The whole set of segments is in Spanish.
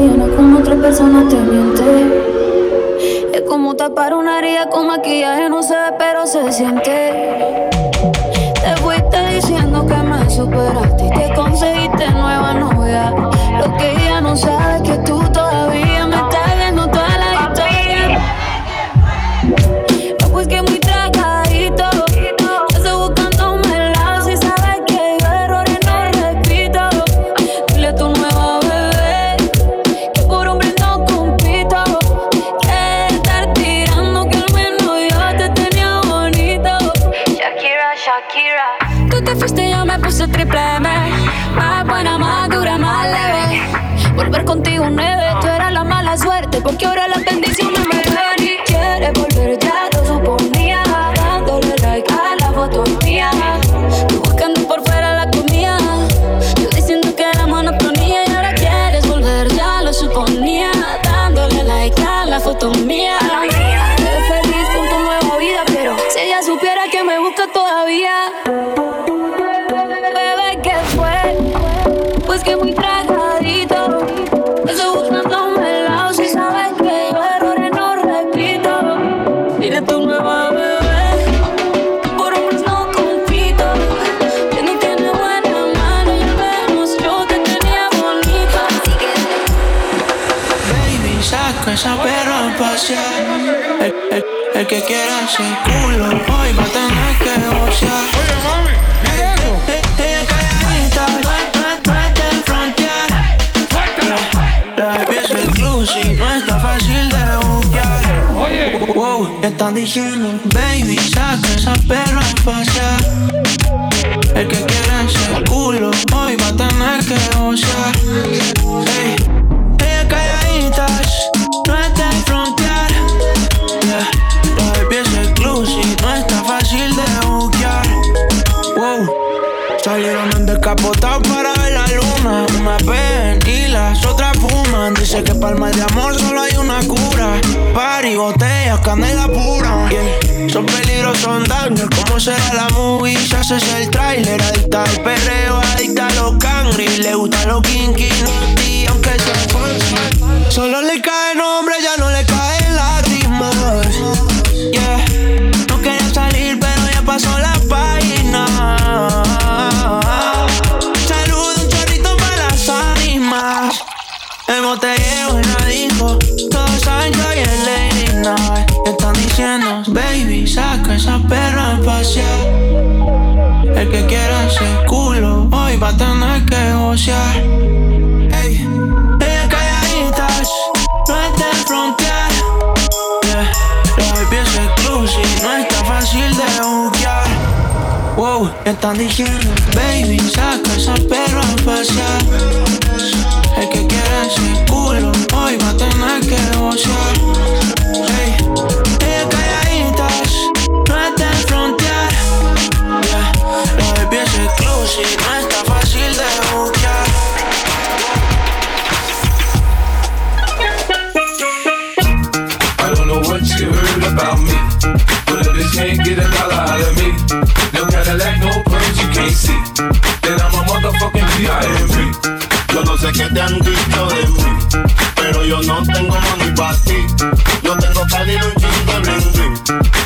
llena con otra persona te miente. Es como tapar una herida con maquillaje, no se ve, pero se siente. Te fuiste diciendo que me superaste y te conseguiste nueva novia. Lo que ella no sabe Wow, ¿qué están diciendo? Baby, saca esa perra a pasear. El que quiera ese culo, hoy va a tener que gocear. Ey, ella calladitas, no es del frontear. Yeah, la pieza exclusive, no está fácil de buquear. Wow. Salieron en descapotado para ver la luna. Me ven y las otras fuman. Dice que para el mal de amor una cura. Party, botellas, canela pura. Son peligrosos, son daños. ¿Cómo será la movie? Si haces el trailer. Adicta al perreo, adicta a los cangri. Le gusta los kinky, naughty, aunque sea falso. Solo le cae esa perra a pasear. El que quiera ese culo, hoy va a tener que gocear. Ey, ellas calladitas, no es del frontear. Yeah, la baby es exclusive, no está fácil de buquear. Wow, están diciendo, baby, saca esa perra a pasear. El que quiera ese culo, hoy va a tener que gocear. Can't get a dollar out of me, no Cadillac, no perms you can't see. Yo no sé qué te han dicho de mí, pero yo no tengo money pa' ti. Yo tengo y un chingo de bling.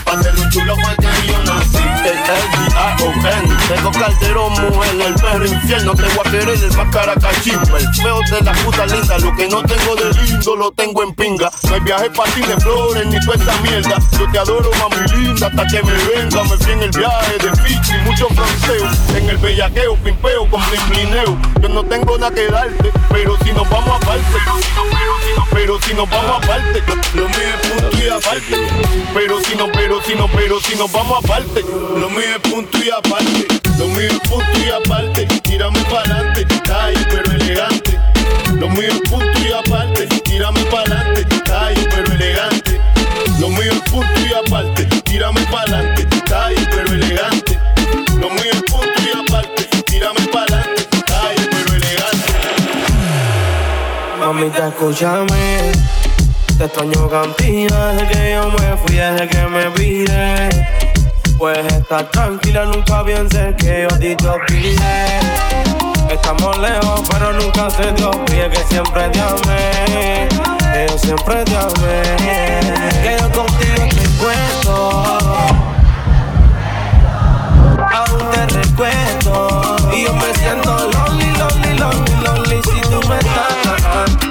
Pa' ser un chulo fue que yo nací. Tengo caldero, mujer, el perro infierno. Te voy a querer el más cara. El feo de la puta linda, lo que no tengo de lindo lo tengo en pinga. No hay viaje para ti de flores ni toda esta mierda. Yo te adoro, mami linda, hasta que me venga. Me fui en el viaje de Fiji, mucho franceo. En el bellaqueo, pimpeo, con blimblineo. Yo no tengo nada que darte, pero si nos vamos aparte. Pero si nos vamos aparte, lo mío es punto y aparte. Pero si no, pero si no, pero si nos vamos punto y aparte. Lo mío es punto y aparte. Tírame pa'lante, detalle pero elegante. Lo mío es punto y aparte. Tírame pa'lante, detalle pero elegante. Lo mío es punto y aparte. Tírame pa'lante, detalle pero elegante. Lo mío es punto y aparte. Tírame pa'lante, detalle pero elegante. Mamita, escúchame. Te extraño cantidad desde que yo me fui, desde que me Puedes estar tranquila, nunca pienses que yo te olvidé. Estamos lejos, pero nunca se te olvide que siempre te amé. Que siempre te amé. Que yo contigo te cuento. Aún te recuerdo. Y yo me siento lonely, lonely, lonely, lonely si tú me estás.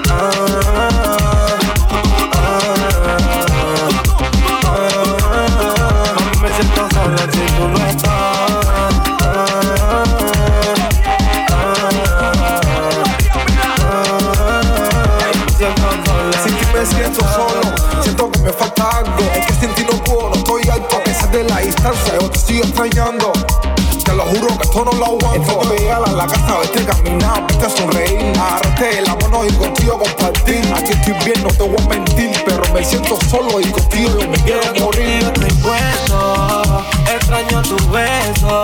Algo. Es que sin ti no puedo, no estoy alto a pesar de la distancia. Yo te sigo extrañando. Te lo juro que esto no lo aguanto. Que llegar a la casa, verte caminar, verte sonreír, agarrarte de la mano y contigo compartir. Aquí estoy bien, no te voy a mentir, pero me siento solo y contigo yo me quiero morir. Yo te recuerdo, extraño tu beso,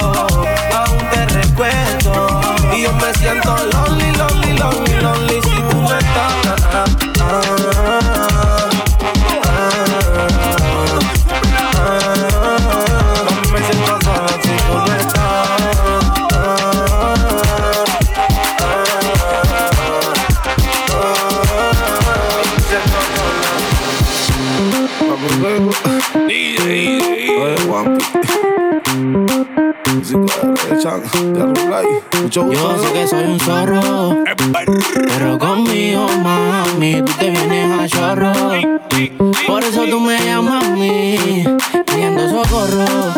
aún te recuerdo. Y yo me siento lonely, lonely, lonely, lonely si tú no estás. Ah, ah, ah. Yo sé que soy un zorro, pero conmigo, mami, tú te vienes a chorro. Por eso tú me llamas a mí, pidiendo socorro.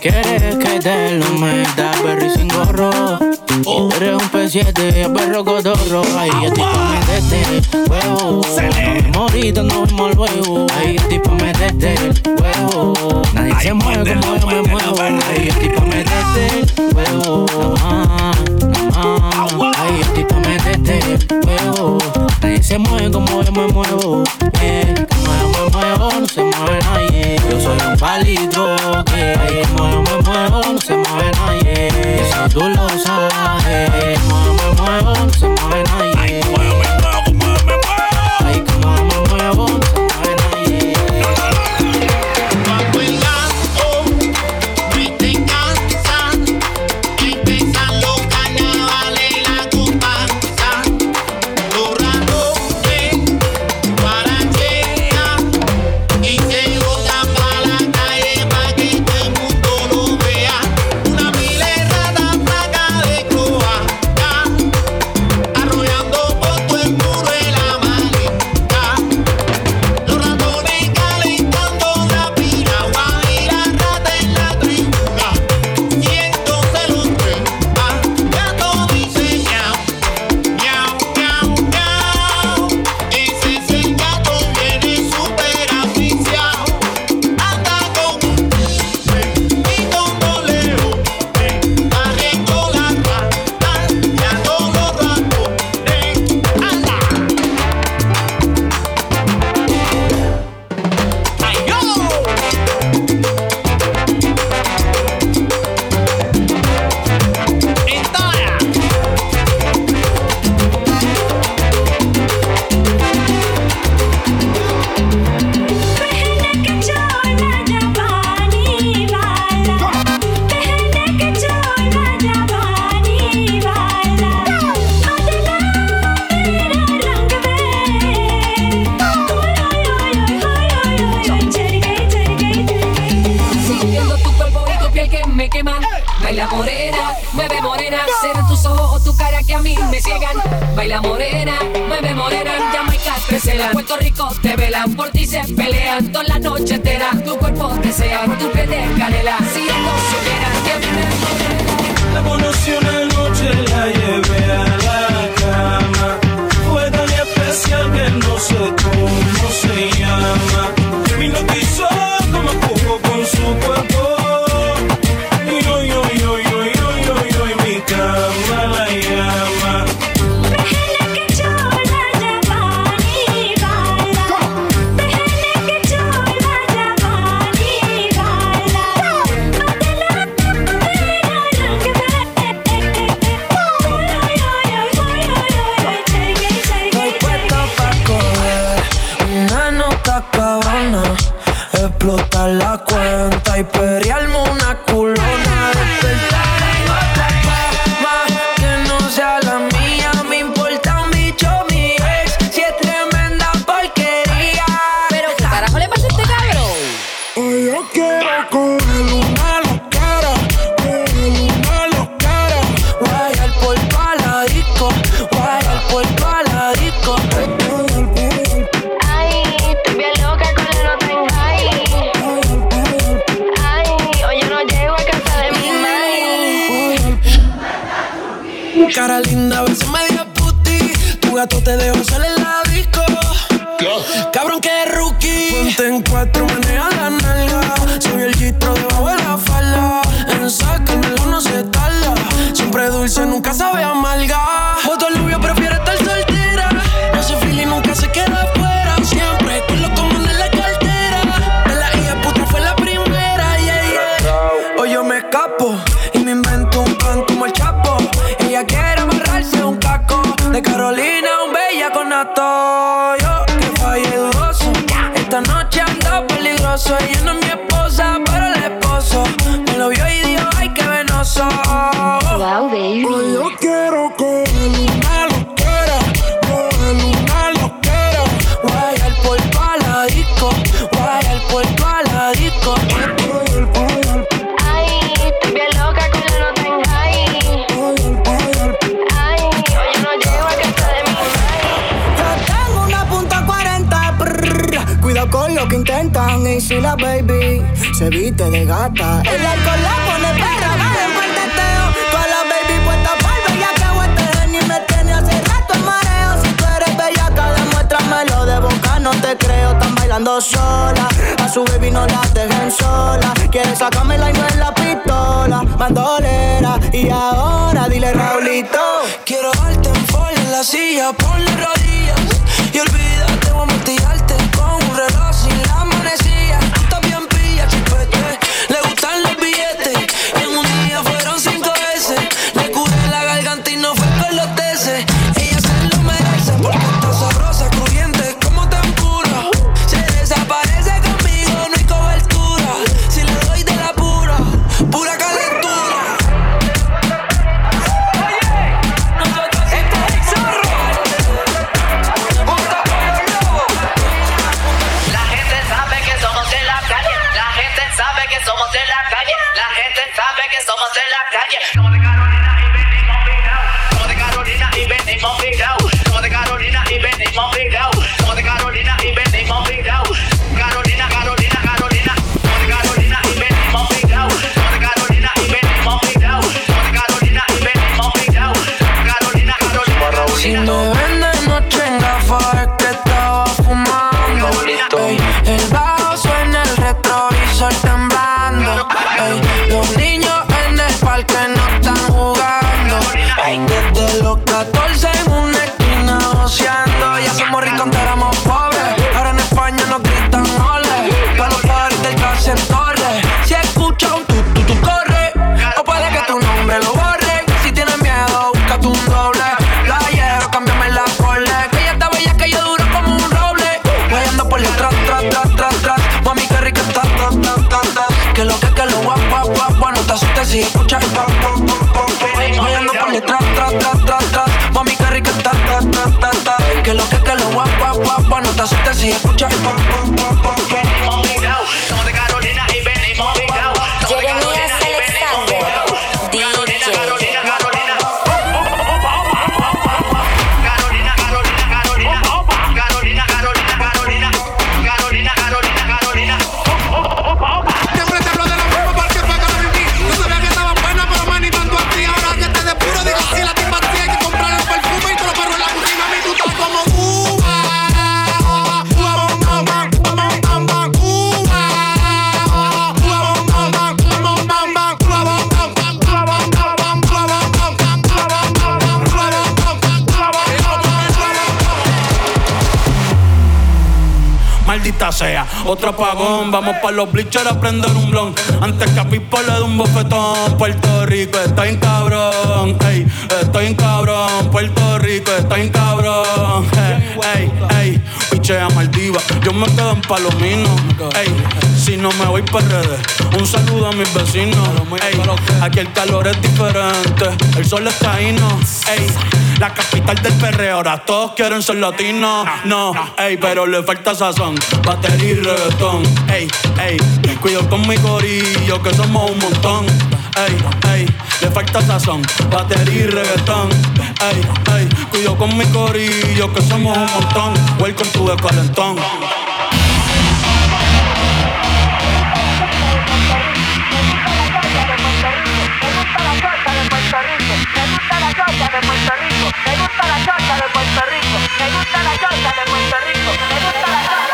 Quieres que te lo meta, perro y sin gorro. Eres un P7, perro cotorro. Ay, yo estoy pa' meterte, huevo. No morita, no vemos luego. Ay, yo estoy pa' meterte, huevo. Nadie se mueve como yo me muevo. Ay, yo estoy pa' meterte, huevo. Ay, yo estoy pa' meterte, huevo. Nadie se mueve como yo me muevo. Eh, como muevo, no se mueve nadie. Yo soy un palito que como yo me muevo, no se mueve nadie. Eso tú lo sabes. Como yo me muevo, no se mueve nadie. Ay, como yo me muevo, no se mueve nadie. gato. se viste de gata. El alcohol la pone perra, vale por el teteo. Toda la baby puesta por bella que este genio y me tiene hace rato en mareo. Si tú eres bellaca, demuéstramelo de boca, no te creo. Están bailando sola, a su baby no la dejen sola. Quiere sacarme la y no es la pistola, bandolera. Y ahora dile Raulito, quiero darte en en la silla, ponle rodillas Escucha el pop otro apagón. Vamos para los bleachers a prender un blon. Antes que a Pipo le dé un bofetón. Puerto Rico está en cabrón. Ey, estoy en cabrón. Puerto Rico está en cabrón. Ey, ey, ey pichea Maldiva. Yo me quedo en Palomino. Ey, si no me voy para redes, un saludo a mis vecinos. Aquí el calor es diferente, el sol está ahí, no. Ey, la capital del perreo, ahora todos quieren ser latinos. No, ey, pero le falta sazón, batería y reggaetón. Ey, ey, cuido con mi corillo que somos un montón. Ey, ey, le falta sazón, batería y reggaetón. Ey, ey, cuido con mi corillo que somos un montón. Welcome to the calentón. Me gusta la chocha de Puerto Rico, me gusta la chocha de Puerto Rico, me gusta, me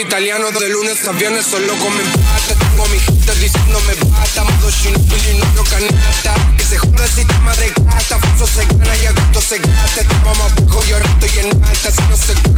italiano de lunes a viernes solo comen pata. Tengo a mi gente diciéndome bata, modo pili, no canasta. Que se joda el sistema de gata, falso se gana y a gusto se gasta. Te vamos bajo y ahora estoy en alta, si no se corre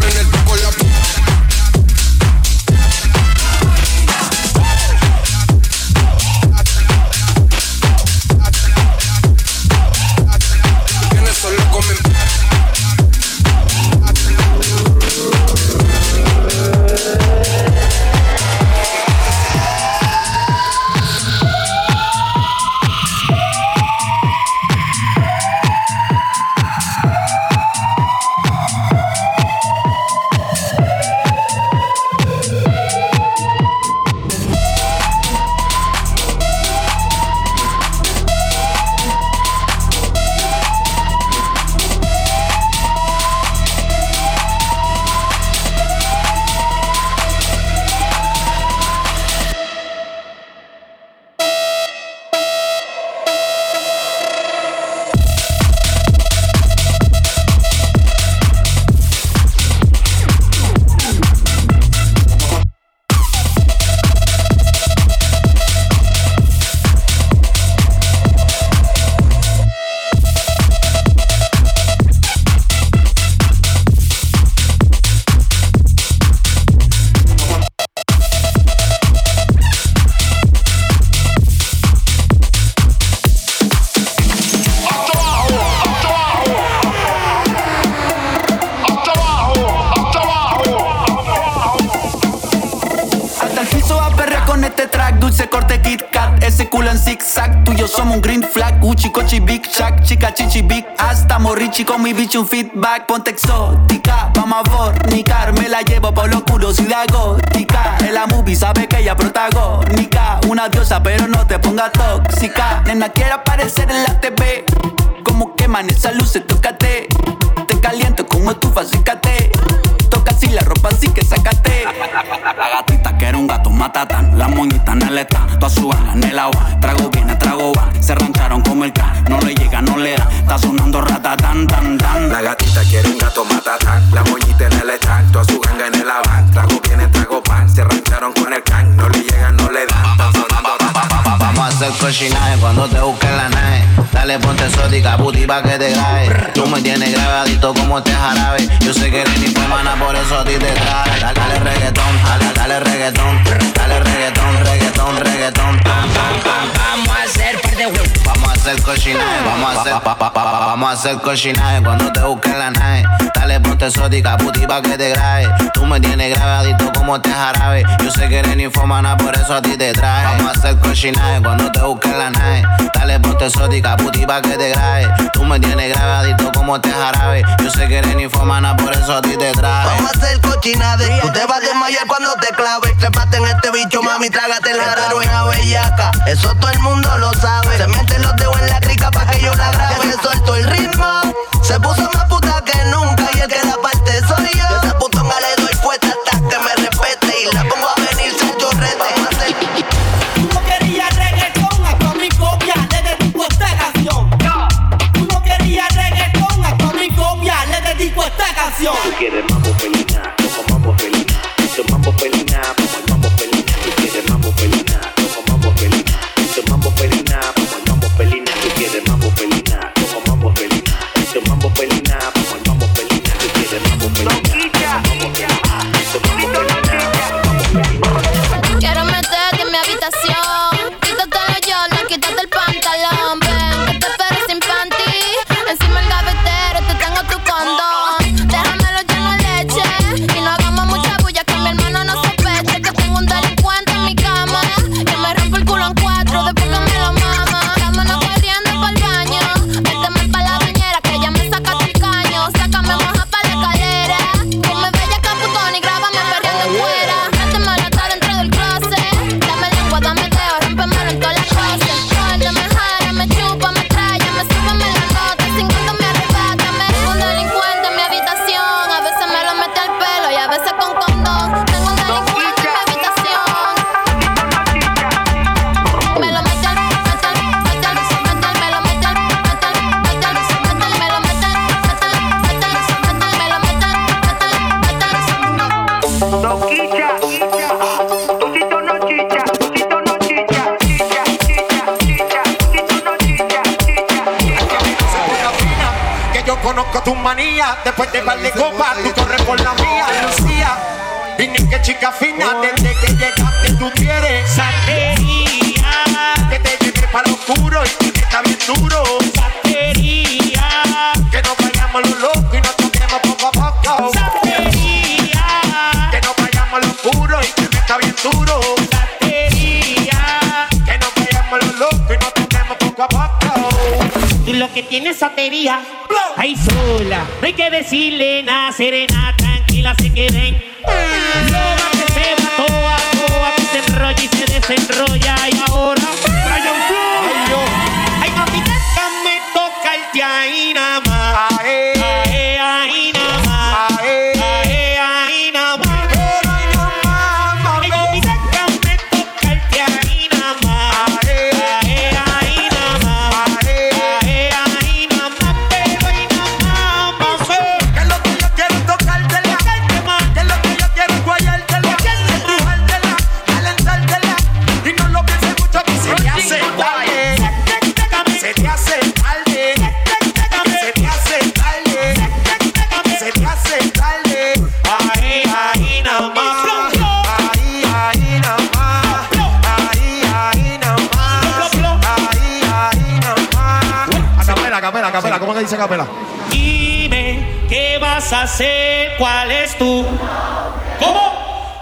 un feedback Ponte exótica grabadito como este jarabe. Yo sé que eres mi hermana, por eso a ti te trae. Dale, dale reggaetón, dale, dale reggaetón. Dale reggaetón, reggaetón, reggaetón. Pam, pam, pam. Vamos a hacer par de hacer cochinaje, vamos a hacer, pa, pa, pa, pa, vamos a hacer cochinaje cuando te busquen la nave. Dale ponte exótica, puti pa' que te grabe. Tú me tienes grabadito como este jarabe. Yo sé que eres ninfomana, por eso a ti te trae. Vamos a hacer cochinaje cuando te busquen la nave. Dale ponte exótica, puti pa' que te grabe. Tú me tienes grabadito como este jarabe. Yo sé que eres ninfomana, por eso a ti te trae. Vamos a hacer cochinade. Tú te vas a desmayar cuando te clave. Trépate en este bicho, mami, trágate el jarabe. una bellaca. Eso todo el mundo lo sabe. Se meten los dedos en la crica pa' que yo la grabe. Se soltó el ritmo. Se puso más puta que nunca. Y el que la parte soy yo. Yo esa putonga le doy fuerte hasta que me respete. Y la pongo a venir sin hacer Tú no querías reggaetón, acá mi copia, le dedico esta canción. Tú no querías reggaetón, acá mi copia, le dedico esta canción. batería. Ahí sola, no hay que decirle nada, serena, tranquila, se queden. cuál es tu ¿Cómo?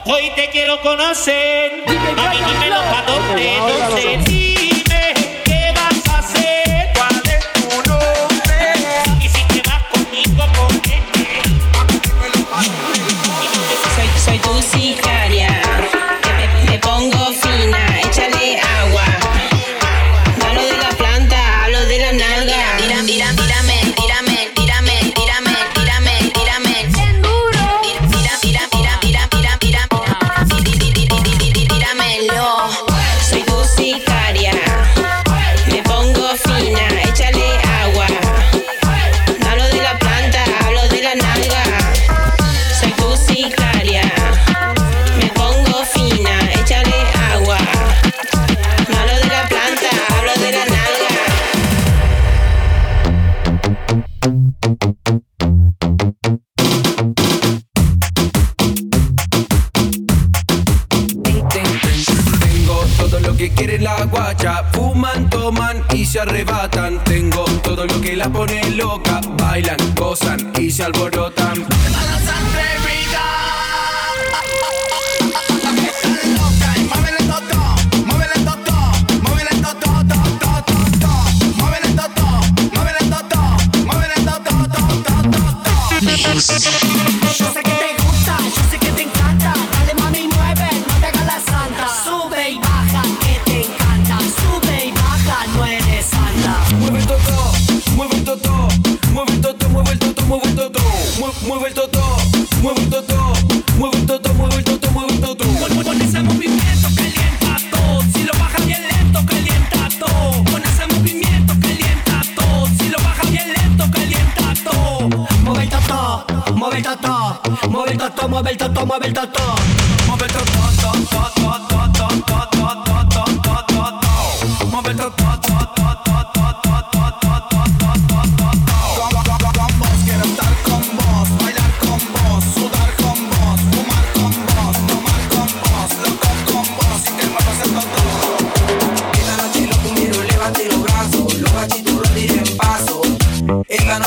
Hoy te quiero conocer, a mí dímelo pa' dónde, entonces.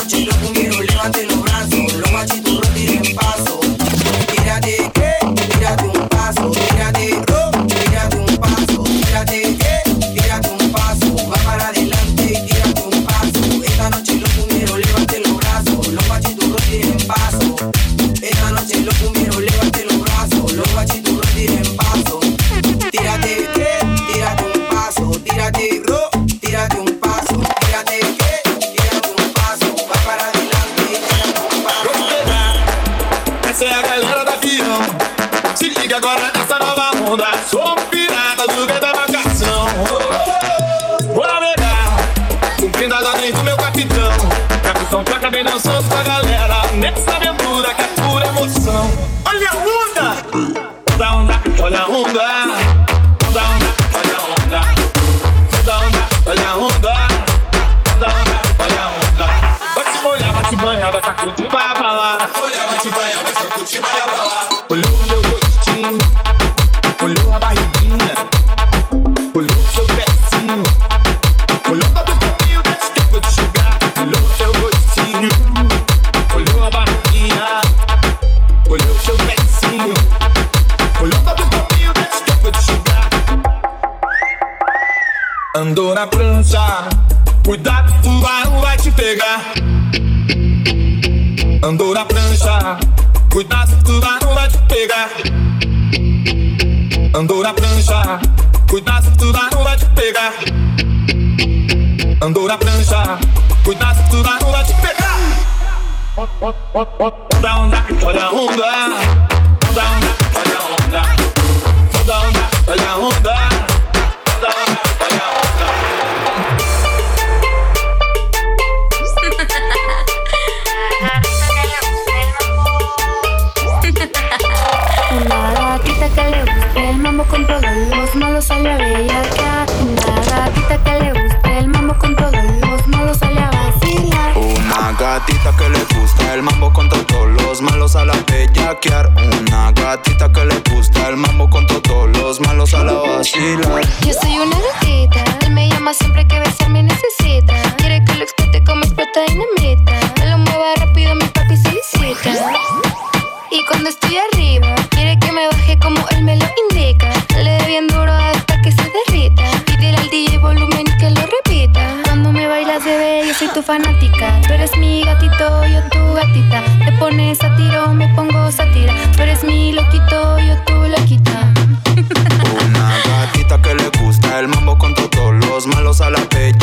noche los cumbieros levanten los brazos, los guachitos no tiren paso. next time. 我我我不想再坐在后排 gatita que le gusta el mambo con todos los malos a la vacilar. Yo soy una gatita, él me llama siempre que besar me necesita. Quiere que lo explote como explota dinamita. Que lo mueva rápido, mi papi solicita. Y cuando estoy arriba, quiere que me baje como él me lo indica. Le dé bien duro hasta que se derrita. Pídele al DJ volumen que lo repita. Cuando me bailas, bebé, yo soy tu fanática. Tú eres mi gatito, yo tu gatita. Te pones a tiro, me pongo sátira. Tú eres mi loquito,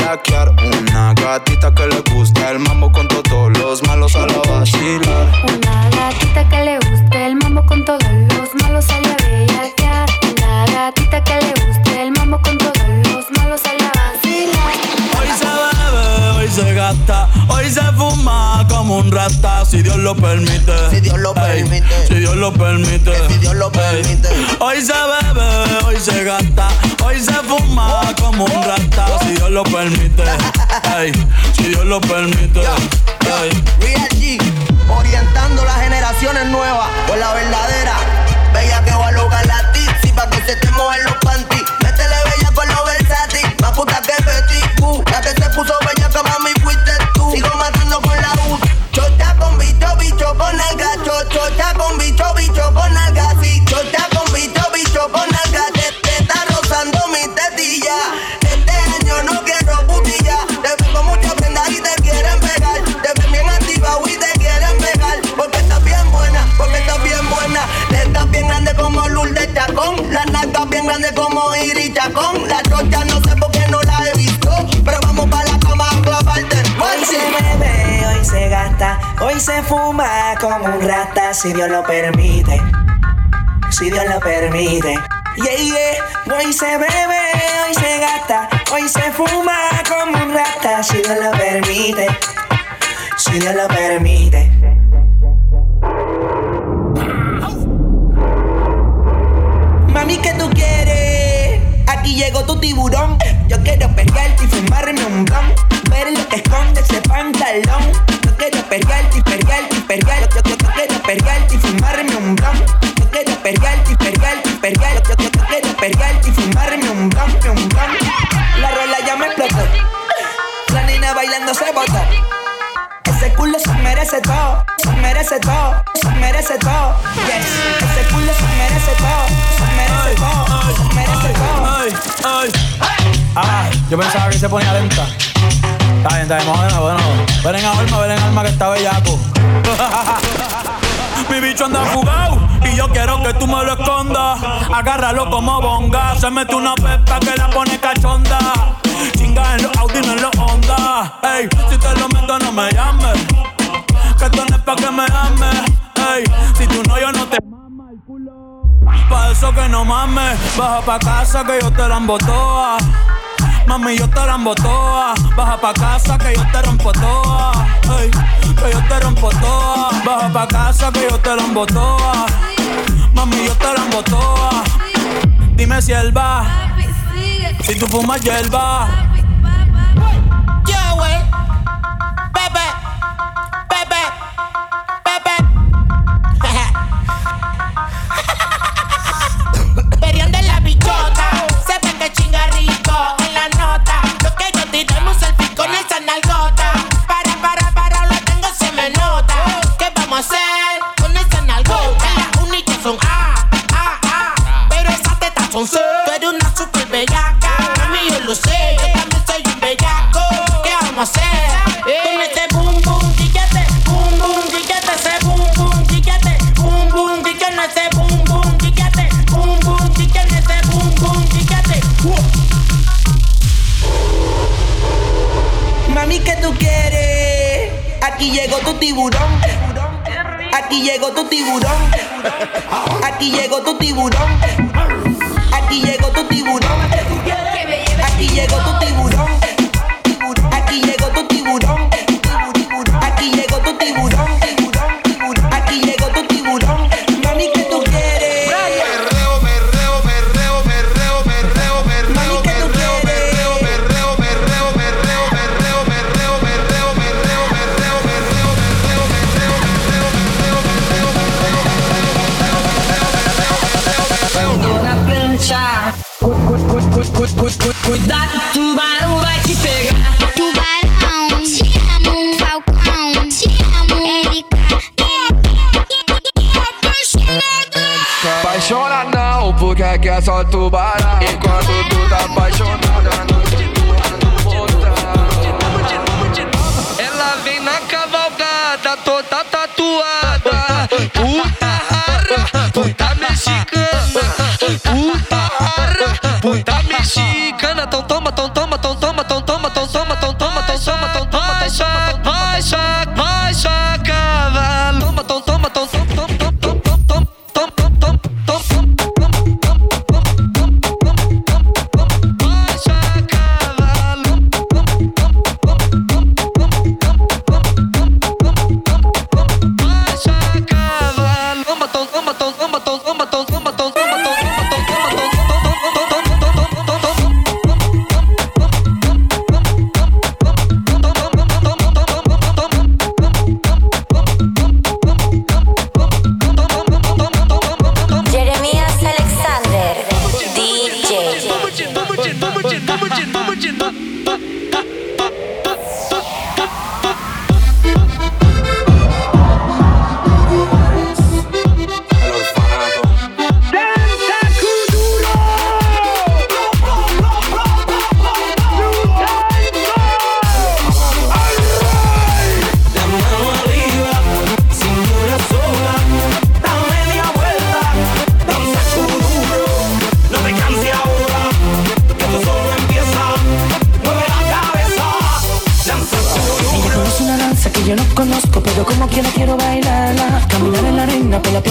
bellaquear. Una gatita que le gusta el mambo con todos los malos a la vacilar. Una gatita que le gusta el mambo con todos los malos a bellaquear. Una gatita que le gusta el mambo con todos los malos a vacilar. Hoy se bebe, hoy se gasta, hoy se fuma como un rata, si Dios lo permite. Si Dios lo permite. Si Dios lo permite. Si Dios lo permite. Hoy se bebe, hoy se gasta, hoy se fuma como un rata, si Dios lo permite. Ey, si Dios lo permite. Ey. Real G, orientando las generaciones nuevas por la verdadera. Bella que va a lograr la tipsy pa' que se te mojen los panties. Métele bella con lo versátil, más puta que Betty Boo. La que se puso bella que mami fuiste tú. Sigo matando con la U. Chota con bicho, bicho con nalga. Grande como Iri Chacón. La chocha no sé por qué no la he visto. Pero vamos para la cama a clavarte. Hoy se bebe, hoy se gasta, hoy se fuma como un rata, si Dios lo permite. Si Dios lo permite. Yeah, yeah. Hoy se bebe, hoy se gasta, hoy se fuma como un rata, si Dios lo permite. Si Dios lo permite. Mami, ¿qué tú quieres? Aquí llegó tu tiburón. Yo quiero pelearte y fumarme un blon. Ver lo que esconde ese pantalón. Yo quiero pelearte y pelearte y pelearte. Yo, yo, yo quiero y fumarme un blon. Yo quiero pelearte y pelearte y pelearte. Yo, yo, yo quiero y fumarme un blon, un blon. La rola ya me explotó. La nena bailando se botó. Culo se merece todo, se merece todo, se merece todo. Yes, ese culo se merece todo, se merece todo, se merece todo. Ay, ay. Ah, yo pensaba que se ponía lenta. Está bien, está bien, bueno, bueno. Ven en alma, ven en alma que está bellaco. Mi bicho anda fugado y yo quiero que tú me lo escondas. Agárralo como bonga. Se mete una pepa que la pone cachonda. Chinga en los Audi, no en los Honda. Ey, si te lo meto, no me llames. Que esto no es pa' que me ames. Ey, si tú no, yo no te Pa' eso que no mames, baja pa' casa que yo te la embotoa. Mami, yo te la embotoa. Baja pa' casa que yo te rompo toa. Ey, que yo te rompo toa. Baja pa' casa que yo te la embotoa. Mami, yo te la toda. Dime si él va. Si tú fumas hierba. Yo, wey. Pepe.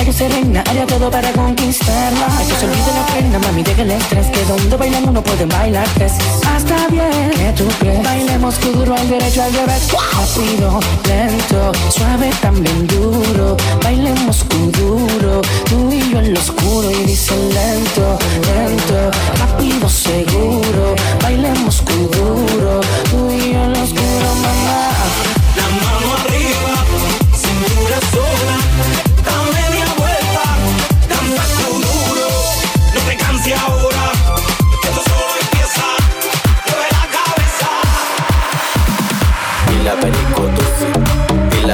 Playa serena, haría todo para conquistarla. Que se olvide la pena, mami, deja el estrés, que donde bailan uno puede bailar tres. Hasta bien, que tú crees. Bailemos duro al derecho, al revés, rápido, lento, suave, también duro. Bailemos duro, tú y yo en lo oscuro y dice lento, lento, rápido, seguro. Bailemos duro, tú y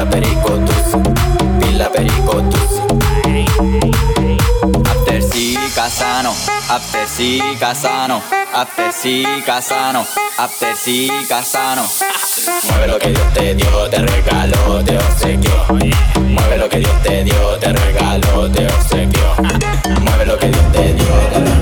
pila perico pila perico tusi. After sí, Casano, after sí, Casano, after sí, Casano, after sí, Casano. Mueve lo que Dios te dio, te regaló, te obsequió. Mueve lo que Dios te dio, te regaló, te obsequió. Mueve lo que Dios te dio, te regaló,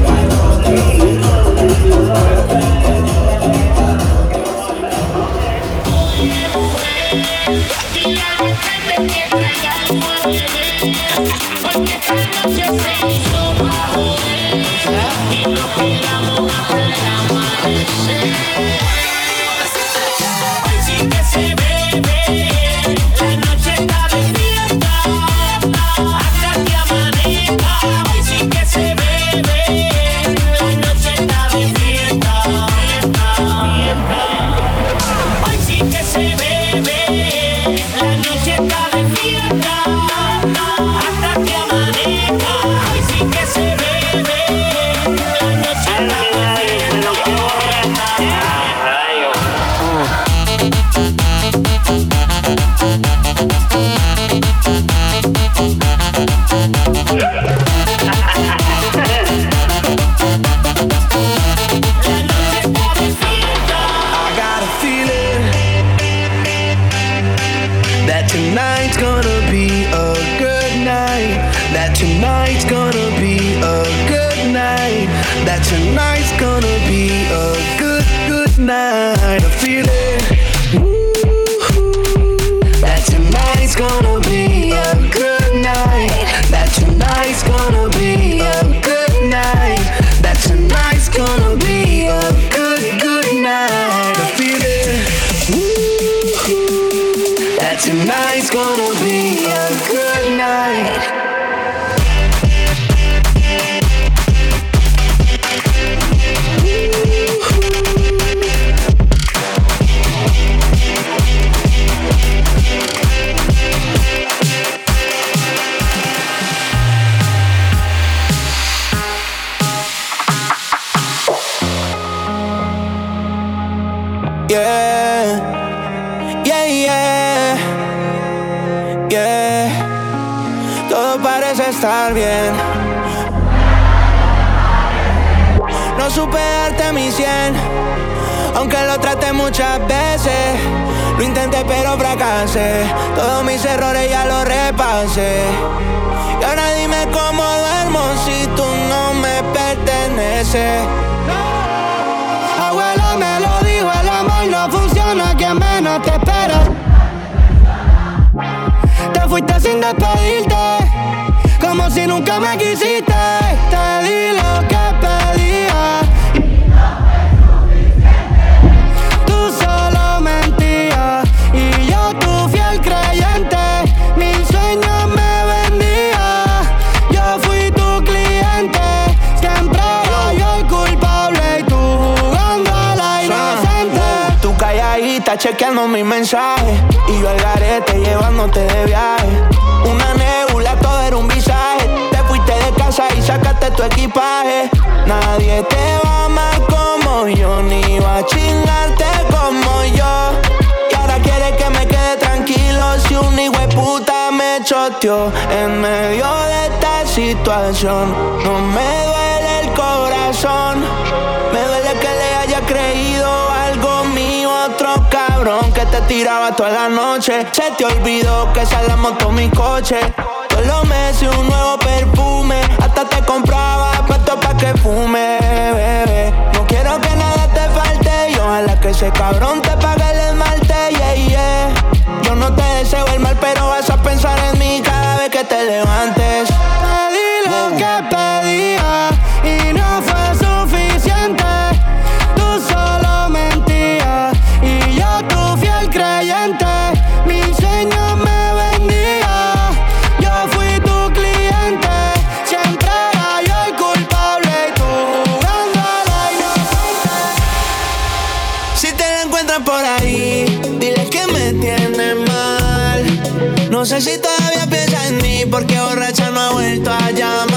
nunca me quisiste. Te di lo que pedía. Tú solo mentías y yo tu fiel creyente. Mil sueños me vendía. Yo fui tu cliente. Siempre era yo el culpable y tú jugando a la inocente. Tú calladita chequeando mis mensajes y yo al garete llevándote de viaje. Tu equipaje. Nadie te va a como yo, ni va a chingarte como yo. Y ahora quieres que me quede tranquilo si un hijo de puta me choteó en medio de esta situación. No me duele el corazón, me duele que le haya creído algo mío, otro cabrón que te tiraba toda la noche. Se te olvidó que esa la montó mi coche. Todos los meses un nuevo hasta te compraba puesto pa' que fume, bebé. No quiero que nada te falte y ojalá que ese cabrón te pague el esmalte, yeah, yeah. Yo no te deseo el mal, pero vas a pensar en mí cada vez que te levantes. Pedí lo que pedía y no fue suficiente. Tú solo mentías y yo tu fiel creyente. No sé si todavía piensa en mí porque borracha no ha vuelto a llamar.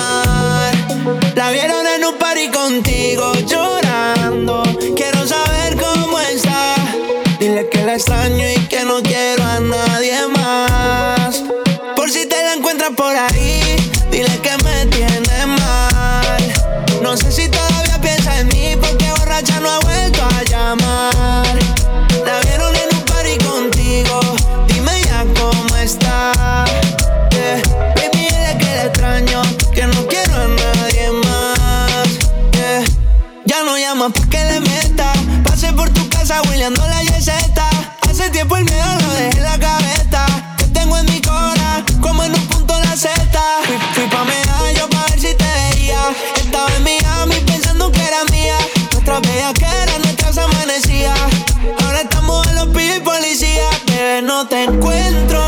Te encuentro.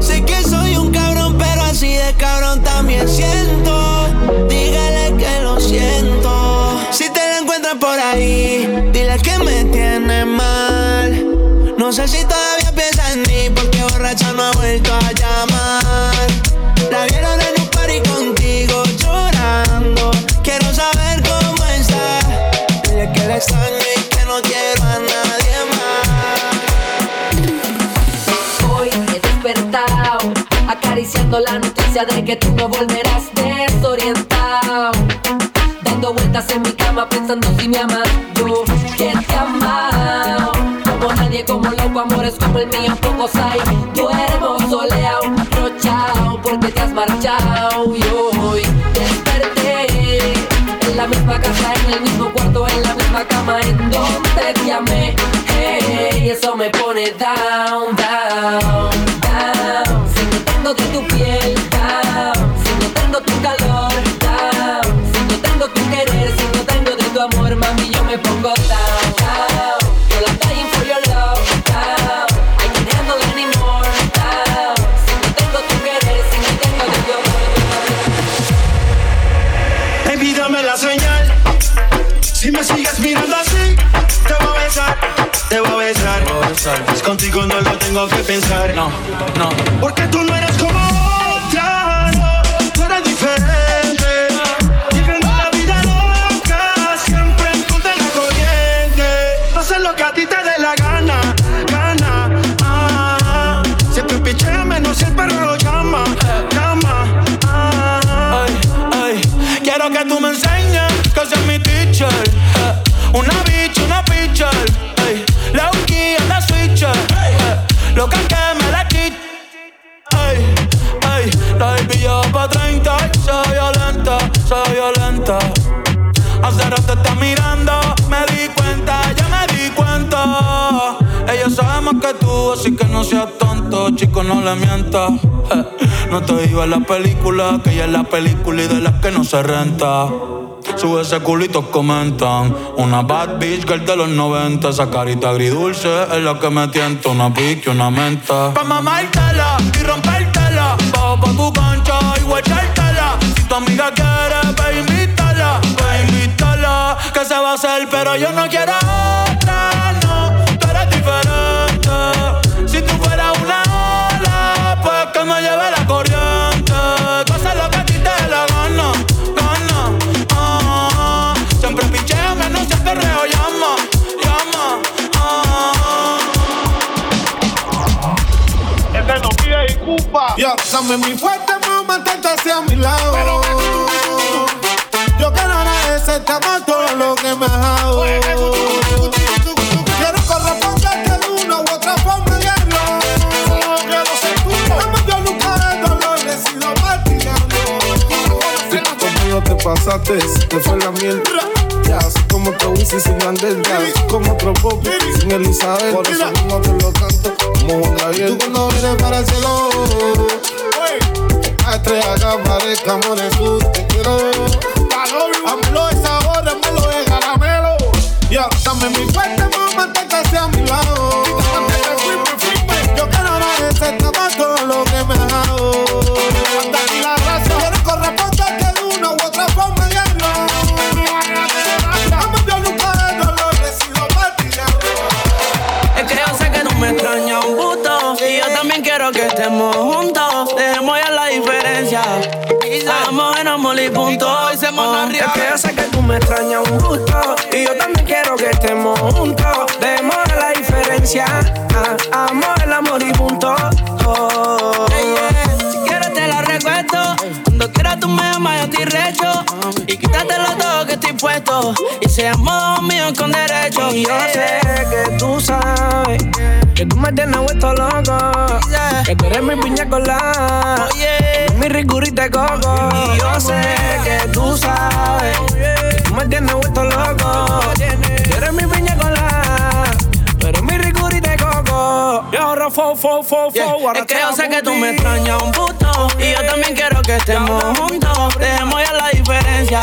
Sé que soy un cabrón, pero así de cabrón también siento. Dígale que lo siento. Si te la encuentras por ahí, dile que me tiene mal. No sé si todavía piensa en mí, porque borracha no ha vuelto a llamar. La vieron en un party contigo llorando. Quiero saber cómo está. Dile que la extraño y que no quiero la noticia de que tú no volverás desorientado. Dando vueltas en mi cama pensando si me amas, yo que te amado. Como nadie, como loco, amores como el mío, pocos hay. Duermo soleado, rochao, porque te has marchado. Y hoy desperté en la misma casa, en el mismo cuarto, en la misma cama, en donde te amé. Hey, eso me pone down, down. Si no tengo de tu piel, down. Si no tengo tu calor, down. Si no tengo tu querer, si no tengo de tu amor, mami, yo me pongo down, down. Girl, I'm dying for your love, down. I can't handle anymore, down. Si no tengo tu querer, si no tengo de tu amor. Baby, dame la señal. Si me sigues mirando así, te voy a besar, te voy a besar. Es contigo no lo tengo que pensar. No, no. Porque tú no eres se violenta. Hace rato está mirando, me di cuenta, ya me di cuenta. Ella sabe más que tú, así que no seas tonto, chico, no le mientas. No te digo la película, que ella es la película y de las que no se renta. Sube ese culito, comentan. Una bad bitch girl de los 90. Esa carita agridulce es la que me tienta. Una pique, una menta. Pa' mamártela y rompértela. Bajo pa' tu cancha y guachártela. Si tu amiga quiere, Que se va a hacer, pero yo no quiero otra, no. Tú eres diferente. Si tú fueras una ola, pues que me lleve la corriente. Tú haces lo que a ti te la gana, gana. Ah, siempre picheame, no sé perreo, llama, llama. Ah. Es que no pide disculpa. Yo, dame mi fuerte, me mantente hacia mi lado. Quiero amor todo lo que me has dado. Quiero corresponderte de una u otra forma, diablo. Quiero ser tuyo. Dame yo nunca el dolor, he sido martillando. Conmigo te pasaste, te fue la miel. Como te Wisin sin así como otro Poppy sin Elizabeth. Por eso mismo te lo canto como Juan Gabriel. Tú cuando vienes para el cielo, a estrella que aparezca, amores, tú te quiero. De Ya, dame mi fuerte, me mantente hacia mi lado. Yo quiero agradecerte más todo lo que me has dado. Quiero corresponderte de una u otra forma, diablo. Amo yo nunca el dolor, he sido martillado. Es que yo sé que tú me extrañas un gusto. Y yo también quiero que estemos juntos. Dejemos ya la diferencia. Estamos en amor y punto. Oh, Es que yo sé que tú me extrañas un gusto que estemos juntos. Ya la diferencia. Ah, Amor, el amor y punto. Oh. Si quieres te la recuesto. Cuando quieras tú me llamas, yo estoy recho. Y quítatelo todo que estoy puesto. Y seamos míos con derecho. Y yo sé que tú sabes Que tú me tienes vuelto loco. Que tú eres mi piña colada. Mi rigurita de coco. Y yo sé que tú sabes Que tú me tienes vuelto loco. Tú eres mi piña colada. Eres mi rigurita de coco. Yo ahorro fo, fo, fo, fo Es que yo sé que tú me extrañas un puto Y yo también quiero que estemos juntos. Dejemos ya la diferencia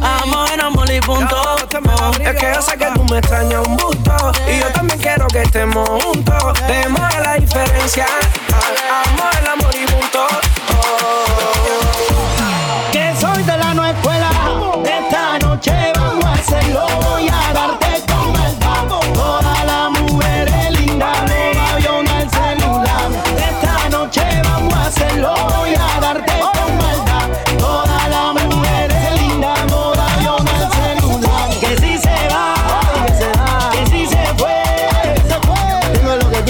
Amor en amor y punto. Es que yo sé que tú me extrañas un busto Y yo también quiero que estemos juntos. Dejemos ya la diferencia. Amor en amor y punto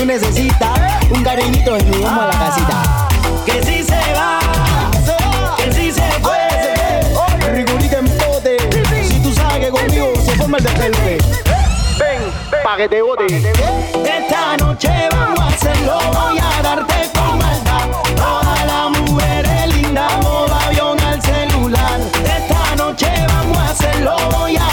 Necesitas. Un cariñito y nos vamos a la casita. Que si se va, que si se fue. Rigurita en pote. Si tú sabes que conmigo se forma el despelote. Ven, pa' que te bote. Esta noche vamos a hacerlo. Voy a darte con maldad. Todas las mujeres lindas, modo avión al celular. Esta noche vamos a hacerlo. Voy a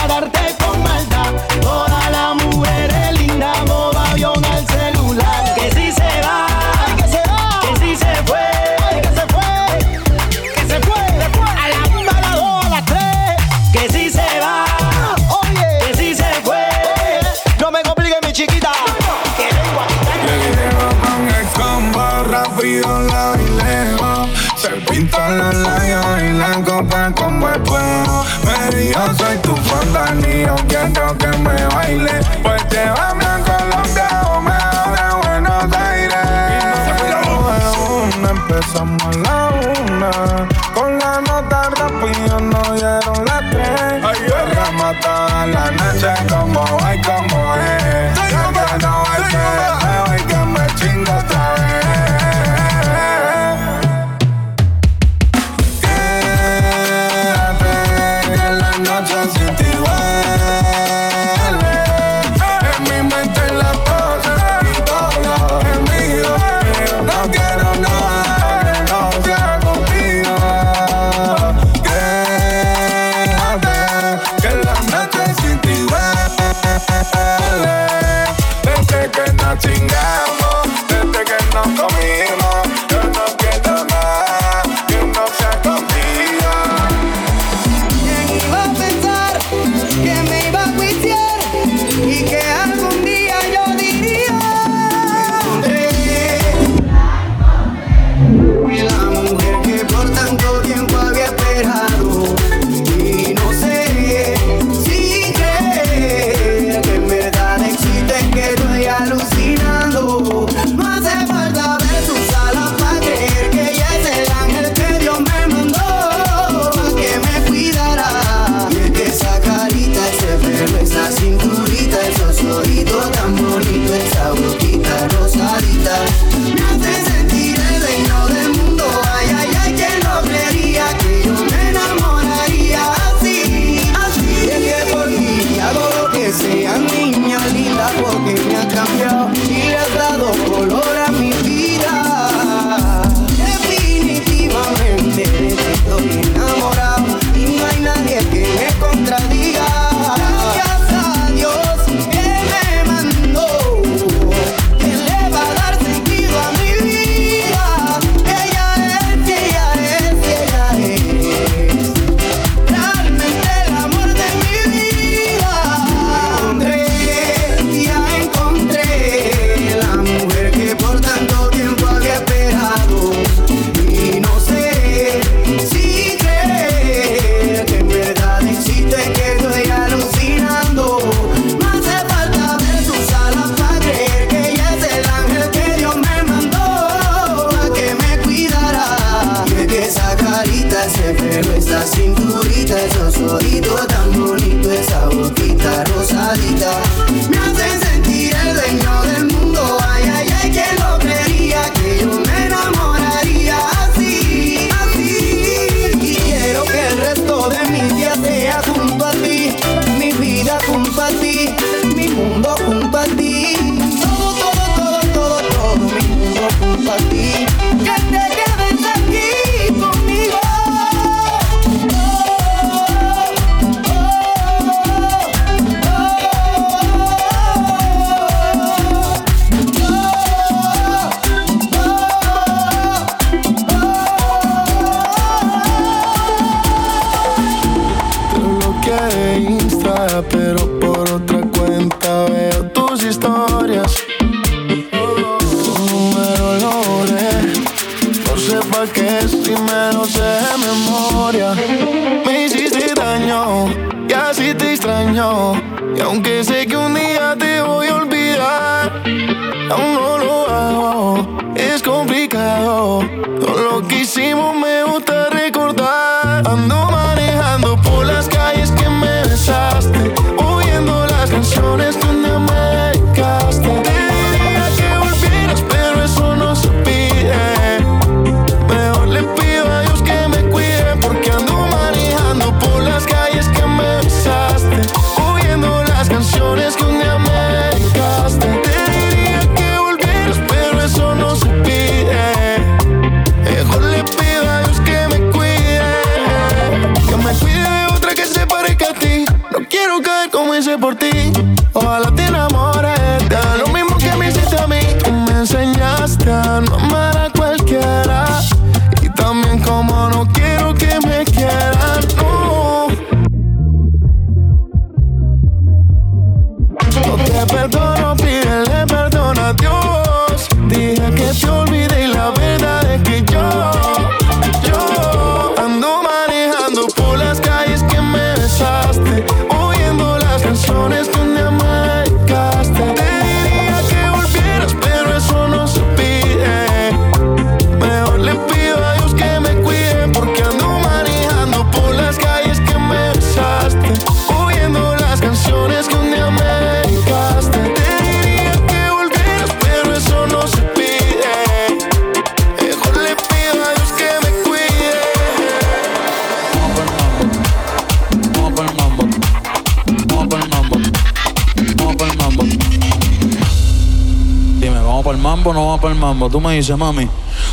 Tú me dices, mami.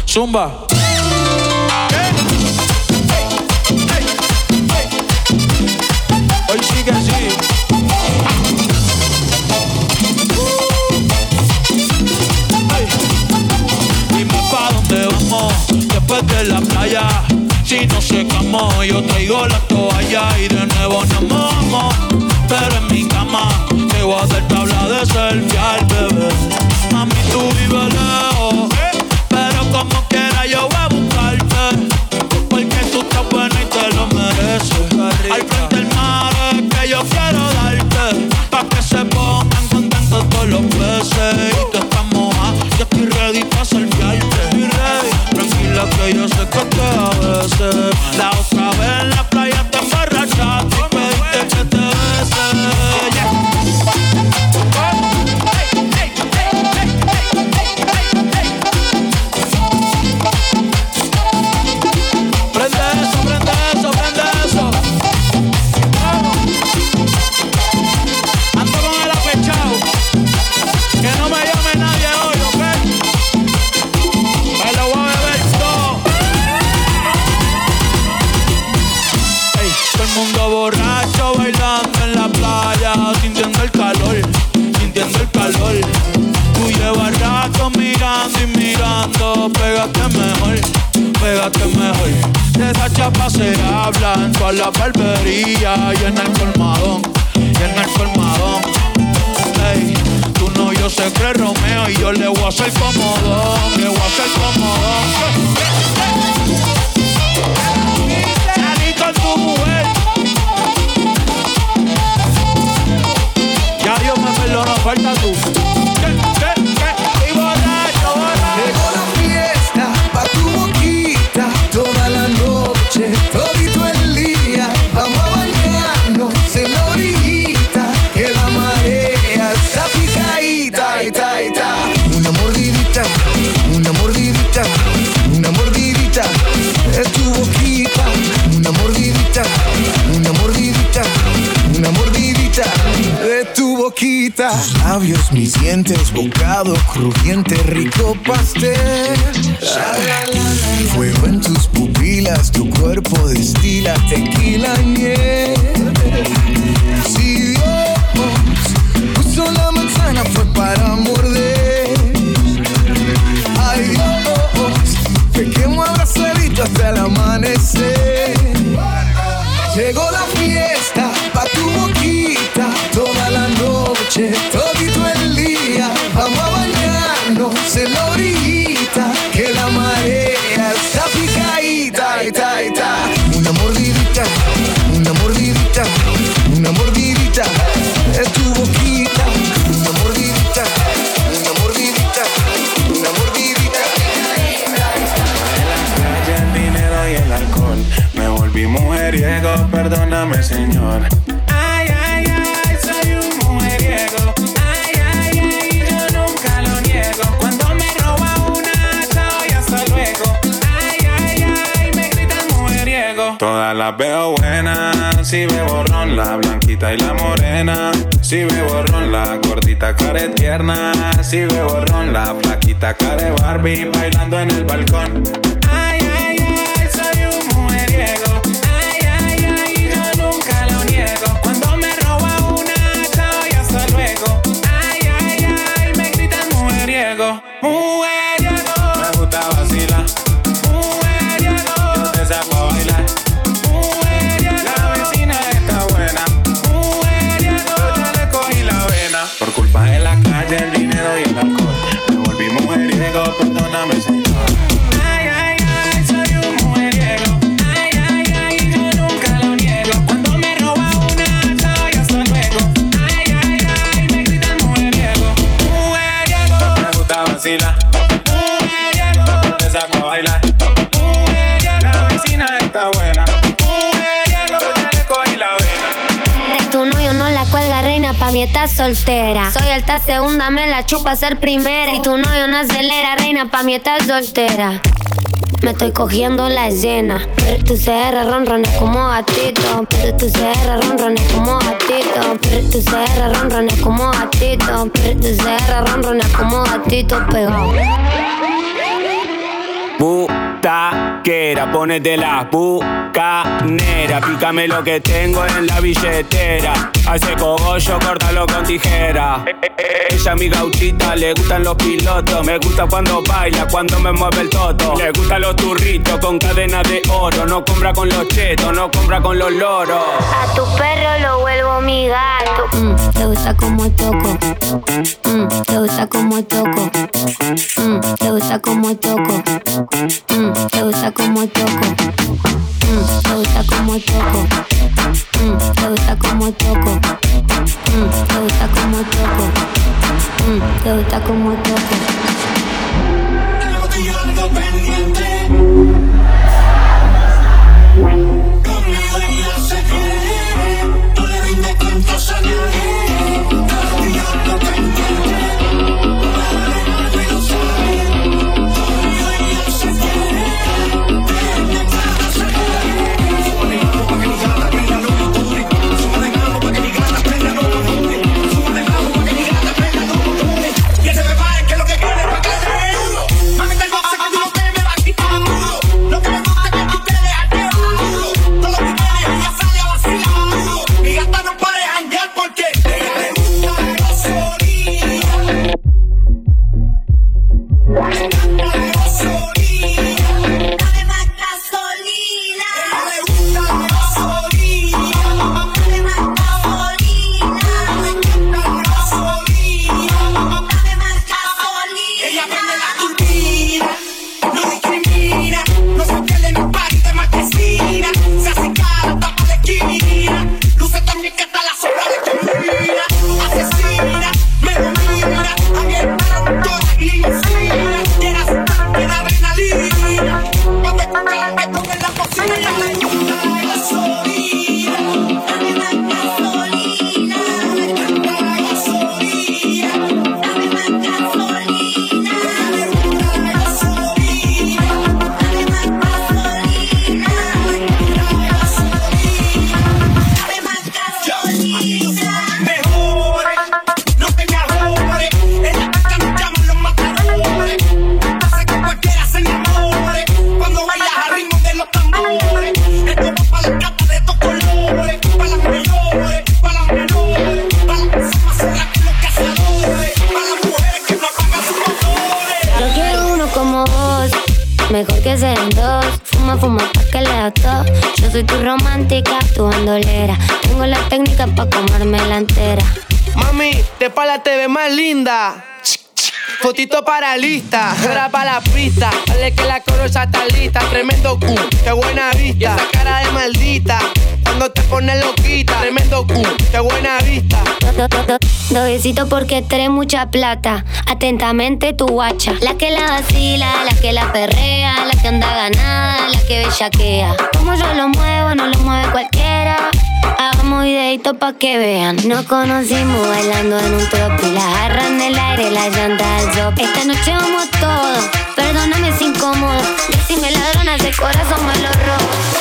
Zumba. Hoy sí que sí. después de la playa. Si no se camó, yo traigo la toalla y de nuevo nos mojamos. Pero en mi cama te voy a hacer tabla de selfie al bebé. Al frente del mar que yo quiero darte. Pa' que se pongan contentos todos los peces. Y tú estás mojada, yo estoy ready pa' salpiarte. Tranquila que yo sé que te a veces. Tus labios, mis dientes, bocado crujiente, rico pastel. Fuego en tus pupilas, tu cuerpo destila tequila y miel. Si Dios puso la manzana fue para morder. Ay Dios, te quemo abrazadito hasta el amanecer. Llegó la señor. Ay, ay, ay, soy un mujeriego. Ay, ay, ay, yo nunca lo niego. Cuando me roba una, chao y hasta luego. Ay, ay, ay, me gritan mujeriego. Todas las veo buenas, si veo ron, la blanquita y la morena. Si veo ron, la gordita care tierna. Si veo ron, la flaquita care Barbie bailando en el balcón. Soltera. Soy alta segunda, me la chupa ser primera. Si tu novio no acelera, reina, pa' mí estás soltera. Me estoy cogiendo la escena. Pero tu CR ronrones como gatito. Pero tu CR ronrones como gatito. Pero tu CR ronrones como gatito. Pero tu CR ronrones como gatito pegado. Butaquera, ponete la bucanera. Pícame lo que tengo en la billetera. Hace cogollo, córtalo con tijera. Eh, eh, eh, Ella mi gauchita, le gustan los pilotos. Me gusta cuando baila, cuando me mueve el toto. Le gustan los turritos con cadena de oro. No compra con los chetos, no compra con los loros. A tu perro lo vuelvo mi gato. Mm, te gusta como toco. Mm, te gusta como toco. Mm, te gusta como toco. Gusta como toco. Mm, te gusta como toco. Mm, te gusta como toco. Mm, te gusta como toco. Mm, te gusta como toco. Conmigo ahora para la pista. Dale que la corosa está lista, tremendo Q, qué buena vista. Y cara de maldita, cuando te pones loquita, tremendo Q, qué buena vista. Dovecito porque trae mucha plata, atentamente tu guacha. La que la vacila, la que la perrea, la que anda ganada, la que bellaquea. Como yo lo muevo, no lo mueve cualquiera. Hagamos videito pa' que vean. Nos conocimos bailando en un tropi, las jarras en el aire, la llanta esta noche vamos todo, perdóname si incómodo. Decime ladrona, ese corazón me lo robo.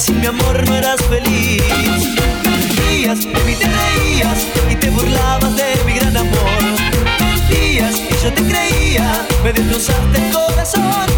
sin mi amor no eras feliz. Días de mí te reías y te burlabas de mi gran amor. Días y yo te creía, me destrozaste el corazón.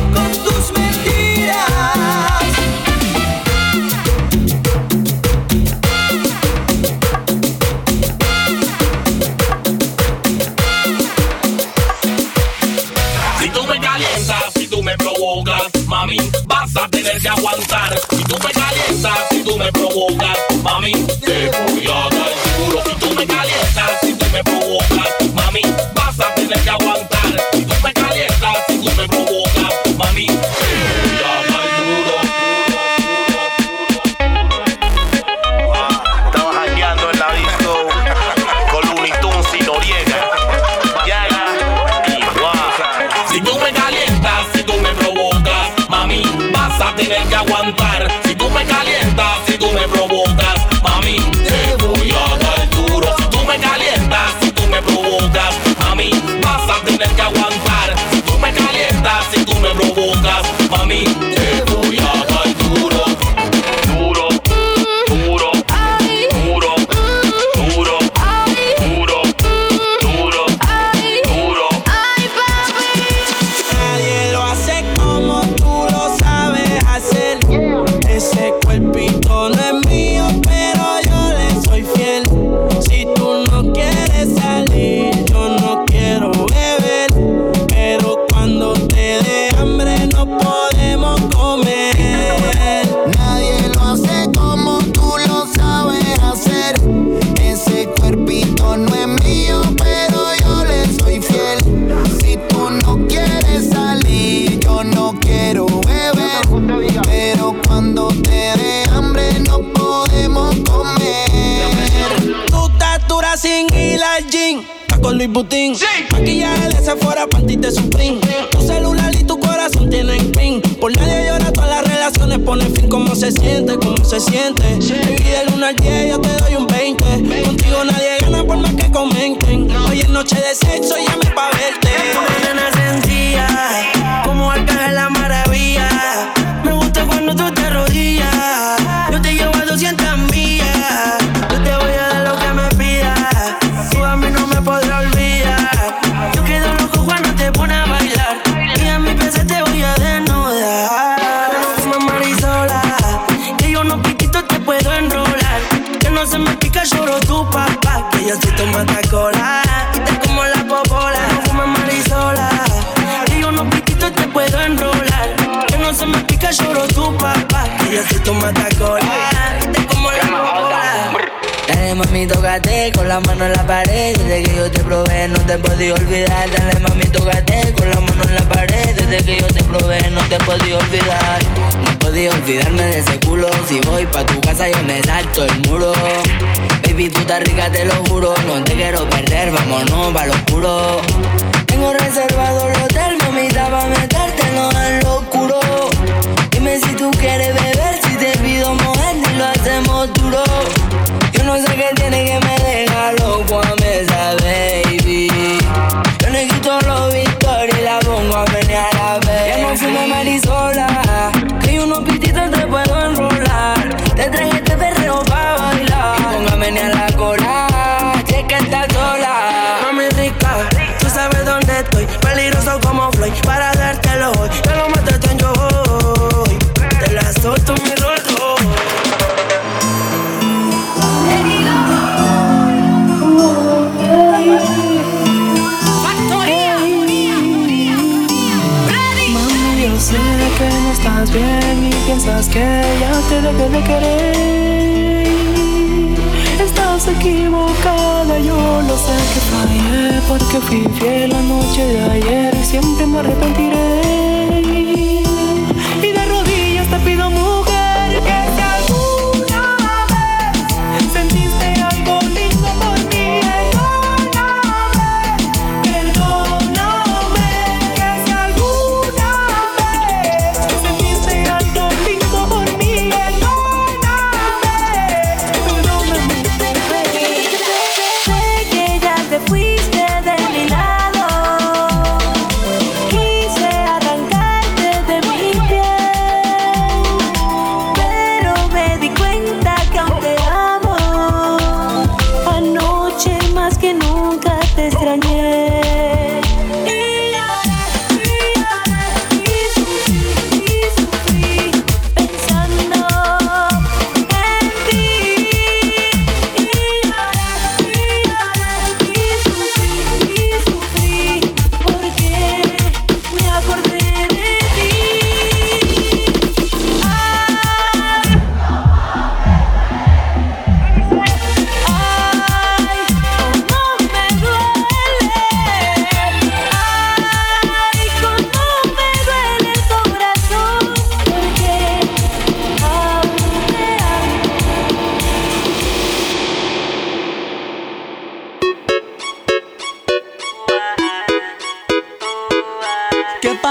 Se me pica, lloro tu papá. Que yo soy tu matacola. Y te como la popola. No fumes marisola, que yo no pitito te puedo enrolar. Que no se me pica, lloro tu papá. Que yo soy tu matacola. Mami, tócate con la mano en la pared. Desde que yo te probé no te podía olvidar. Dale mami, tócate con la mano en la pared. Desde que yo te probé no te podía olvidar. No podía olvidarme de ese culo. Si voy pa' tu casa yo me salto el muro. Baby, tú estás rica, te lo juro. No te quiero perder, vámonos pa' lo oscuro. Tengo reservado el hotel, mamita, pa' metértelo en lo oscuro Dime si tú quieres beber, si te pido mover y lo hacemos duro no sé qué tiene que me deja loco a esa baby. Yo no quito los victorias y la pongo a menear a ver. Ya no fume marisola, que unos pititos te puedo enrolar. Te traje este perreo pa' bailar. Y pongo a menear la cola, es que estás sola. Mami rica, tú sabes dónde estoy. Peligroso como Floyd, para que ya te dejé de querer. Estás equivocada, yo lo sé que fallé porque fui fiel la noche de ayer siempre me arrepentiré.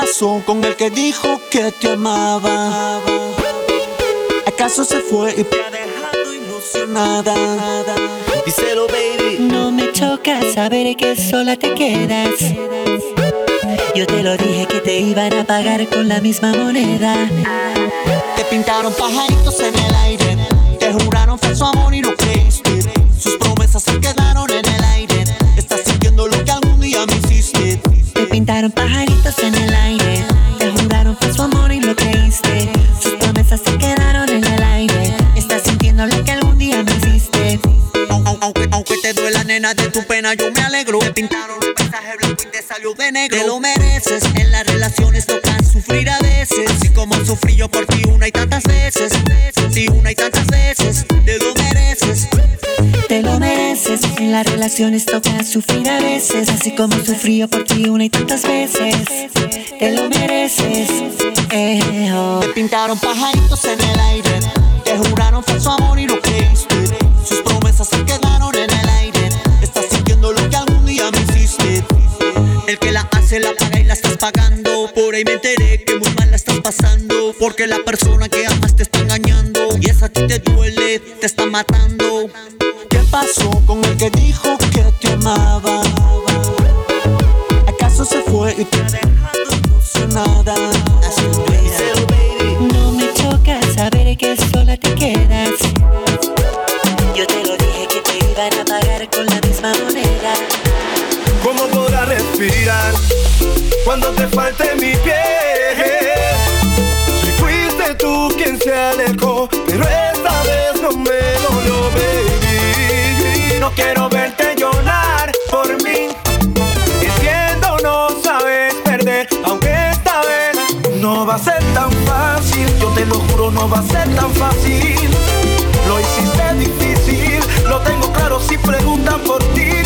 Pasó con el que dijo que te amaba? ¿Acaso se fue y te ha dejado ilusionada? Díselo, baby. No me choca saber que sola te quedas. Yo te lo dije que te iban a pagar con la misma moneda. Te pintaron pajaritos en el aire, te juraron falso amor y no creíste. Sus promesas se quedaron en el aire. Estás sintiendo lo que algún día me hiciste. Te pintaron pajaritos en el aire. Negro. Te lo mereces. En las relaciones tocan sufrir a veces. Y como sufrí yo por ti una y tantas veces. Una y tantas veces. Te lo mereces. Te lo mereces. En las relaciones toca sufrir a veces. Así como sufrí yo por ti una y tantas veces. Te lo mereces. Eh, oh. Te pintaron pajaritos en el aire. Te juraron falso amor y no creíste. se la paga y la estás pagando. Por ahí me enteré que muy mal la estás pasando. Porque la persona que amas te está engañando. Y esa a ti te duele, te está matando. ¿Qué pasó con el que dijo que te amaba? ¿Acaso se fue y te ha dejado nada? Así no me choca saber que sola te quedas. Yo te lo dije que te iban a pagar con la misma moneda. ¿Cómo respirar? cuando te falte mi piel. Si fuiste tú quien se alejó, pero esta vez no me dolió, baby. No quiero verte llorar por mí. Entiendo, no sabes perder, aunque esta vez no va a ser tan fácil. Yo te lo juro, no va a ser tan fácil. Lo hiciste difícil, lo tengo claro si preguntan por ti.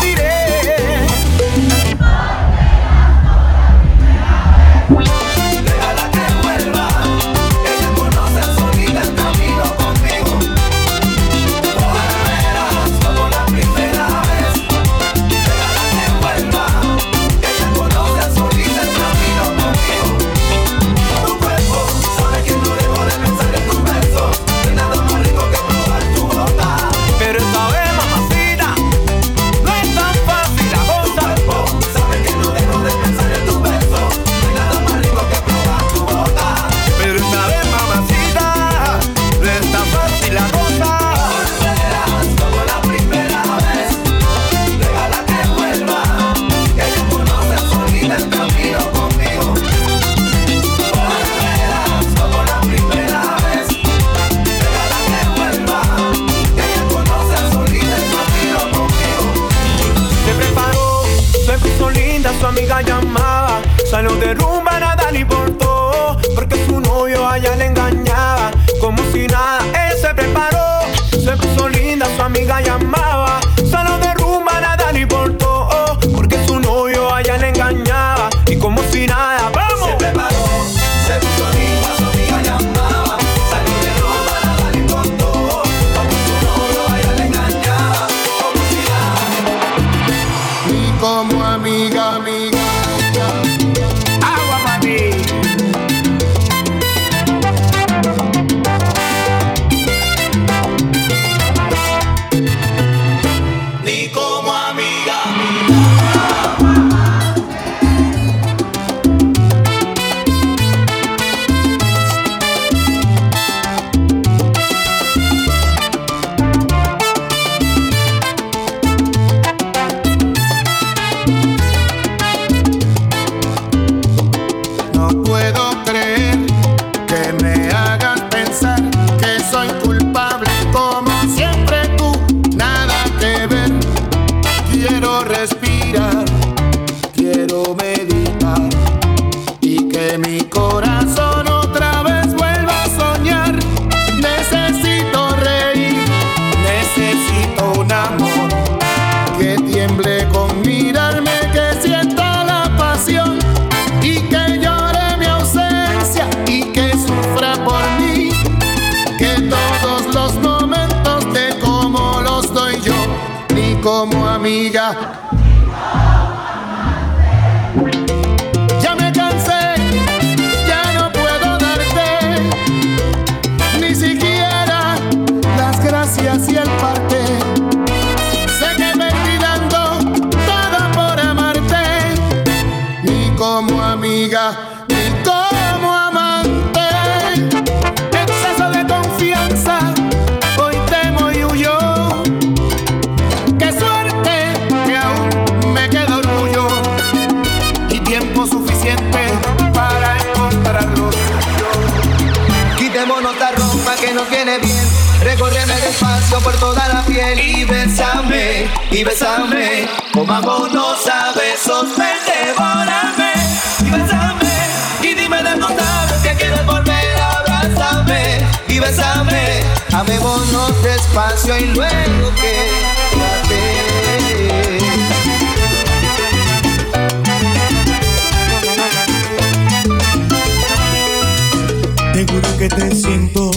siento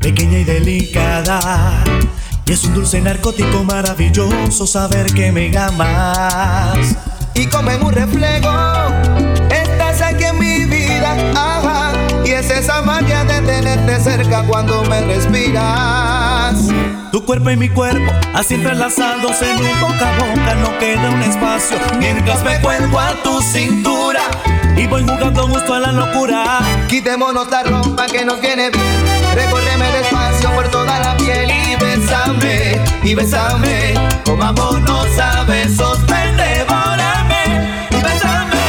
pequeña y delicada. Y es un dulce narcótico maravilloso saber que me amas. Y comen un reflejo, estás aquí en mi vida. Ajá. Y es esa magia de tenerte cerca cuando me respiras. Tu cuerpo y mi cuerpo, así entrelazados en un boca a boca, no queda un espacio. Mientras me cuelgo a tu cintura y voy jugando justo a la locura. Quitémonos la ropa que nos viene bien. Recórreme despacio por toda la piel y bésame, y bésame. Comámonos a besos, ven, devórame, y bésame.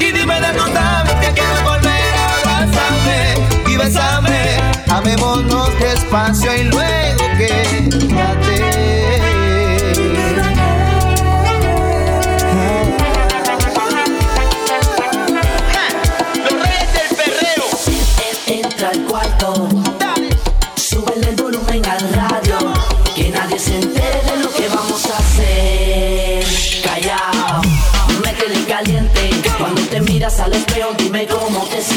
Y dime de labios que quiero volver a abrazarme, y bésame. Amémonos despacio y luego quédate. Espejo, dime cómo te sientes.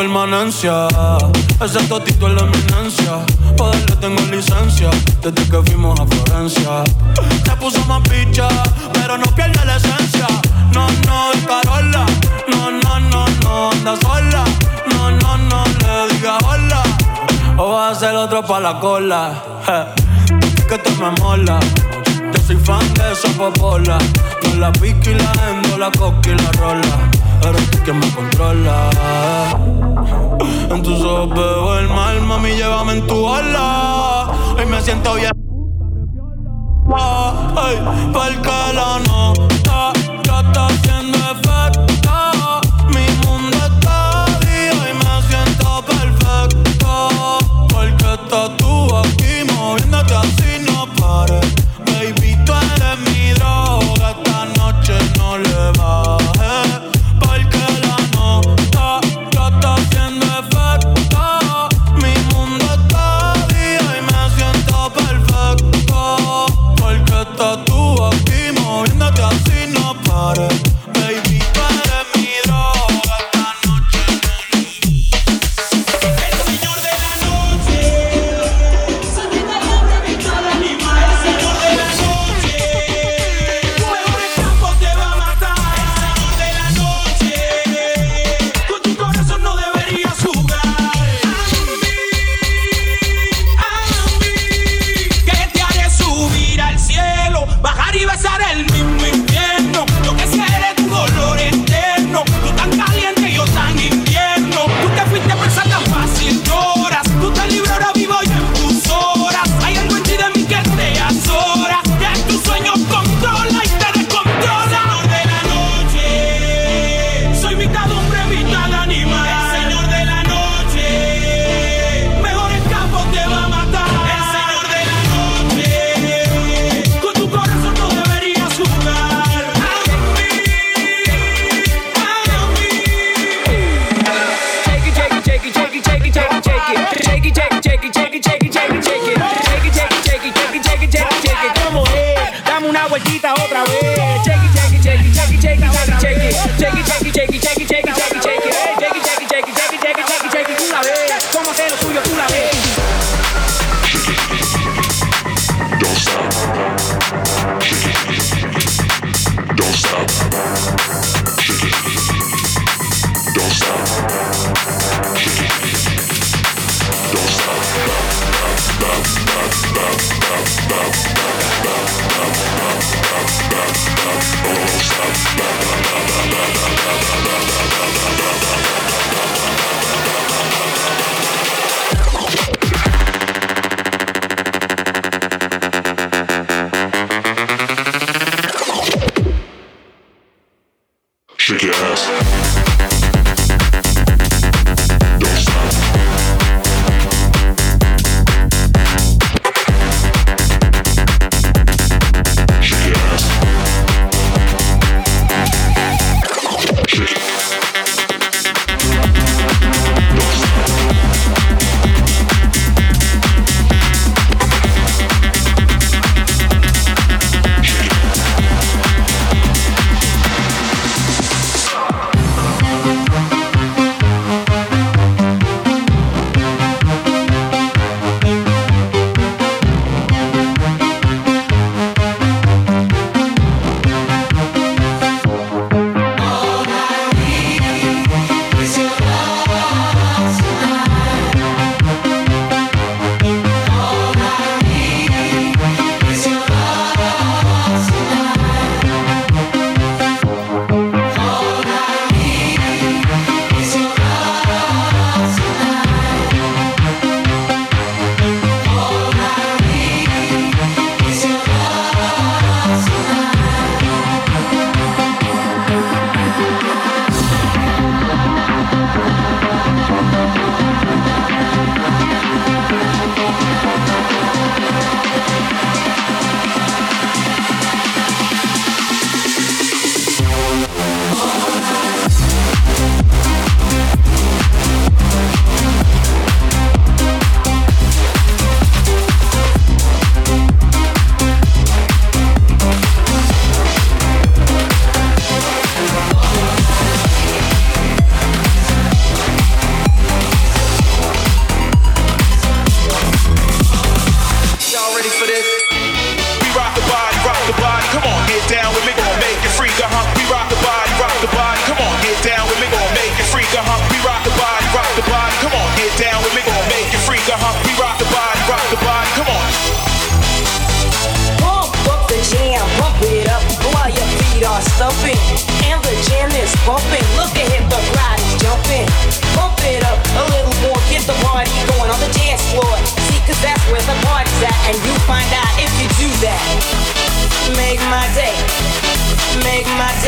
Permanencia. Ese totito es la eminencia. Pa' darle tengo licencia desde que fuimos a Florencia. Se puso más picha, pero no pierde la esencia. No, no, es Carola. No, no, no, no, anda sola. No, no, no, le diga hola. O vas a ser otro pa' la cola. je. Que te me mola. Yo soy fan de esa popola. Con la pica y la endo, la coca y la rola. Eres tú quien me controla. En tus ojos veo el mal, mami, llévame en tu ola. Hoy me siento bien. Ay, porque la nota ya está haciendo efecto. Mi mundo está y me siento perfecto. Porque estás tú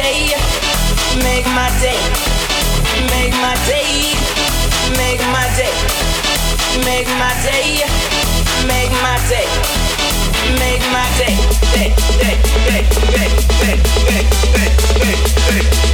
day, make my day, make my day, make my day, make my day, make my day, make my day, day, day, day, day, day, day, day, day, day.